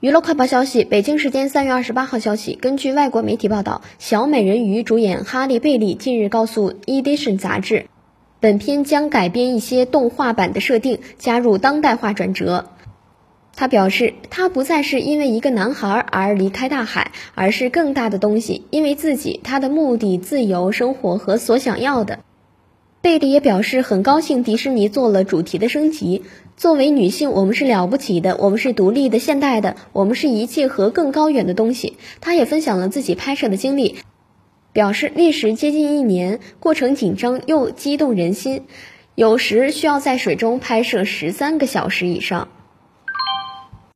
娱乐快报消息，北京时间三月二十八号消息，根据外国媒体报道，小美人鱼主演哈利贝利近日告诉《Edition》杂志，本片将改编一些动画版的设定，加入当代化转折。他表示，他不再是因为一个男孩而离开大海，而是更大的东西，因为自己、他的目的、自由生活和所想要的。贝蒂也表示很高兴迪士尼做了主题的升级。作为女性，我们是了不起的，我们是独立的、现代的，我们是一切和更高远的东西。她也分享了自己拍摄的经历，表示历时接近一年，过程紧张又激动人心，有时需要在水中拍摄十三个小时以上。